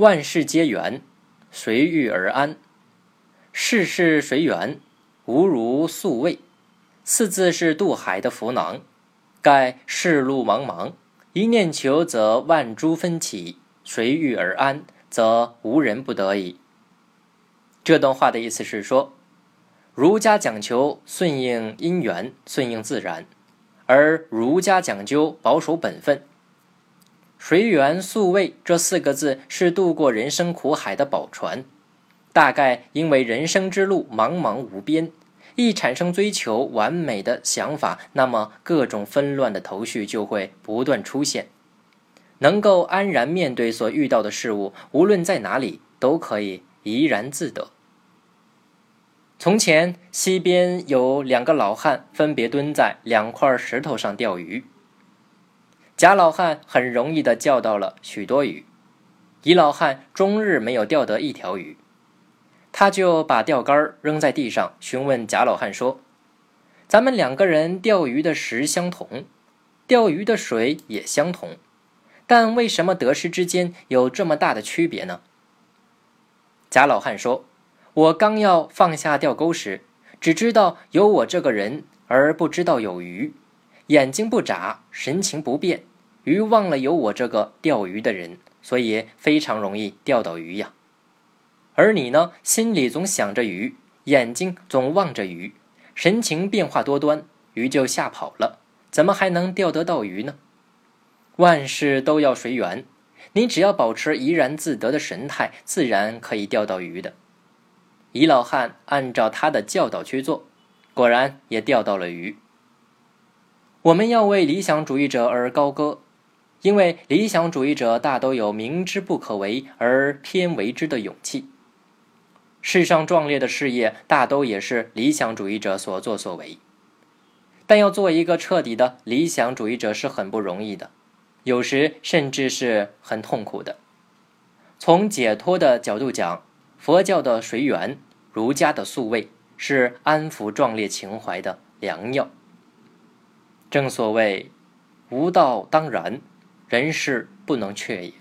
万事皆缘，随遇而安。世事随缘，无如素味。四字是渡海的浮囊。盖世路茫茫，一念求则万株纷起；随遇而安，则无人不得已。这段话的意思是说，儒家讲求顺应因缘、顺应自然，而儒家讲究保守本分。随缘速位这四个字是渡过人生苦海的宝船。大概因为人生之路茫茫无边。一产生追求完美的想法，那么各种纷乱的头绪就会不断出现。能够安然面对所遇到的事物，无论在哪里，都可以怡然自得。从前，溪边有两个老汉，分别蹲在两块石头上钓鱼。贾老汉很容易的钓到了许多鱼，乙老汉终日没有钓得一条鱼。他就把钓竿扔在地上，询问贾老汉说：“咱们两个人钓鱼的时相同，钓鱼的水也相同，但为什么得失之间有这么大的区别呢？”贾老汉说：“我刚要放下钓钩时，只知道有我这个人，而不知道有鱼，眼睛不眨，神情不变，鱼忘了有我这个钓鱼的人，所以非常容易钓到鱼呀。”而你呢，心里总想着鱼，眼睛总望着鱼，神情变化多端，鱼就吓跑了，怎么还能钓得到鱼呢？万事都要随缘，你只要保持怡然自得的神态，自然可以钓到鱼的。乙老汉按照他的教导去做，果然也钓到了鱼。我们要为理想主义者而高歌，因为理想主义者大都有明知不可为而偏为之的勇气。世上壮烈的事业，大都也是理想主义者所作所为。但要做一个彻底的理想主义者是很不容易的，有时甚至是很痛苦的。从解脱的角度讲，佛教的随缘，儒家的素位，是安抚壮烈情怀的良药。正所谓，无道当然，人事不能确也。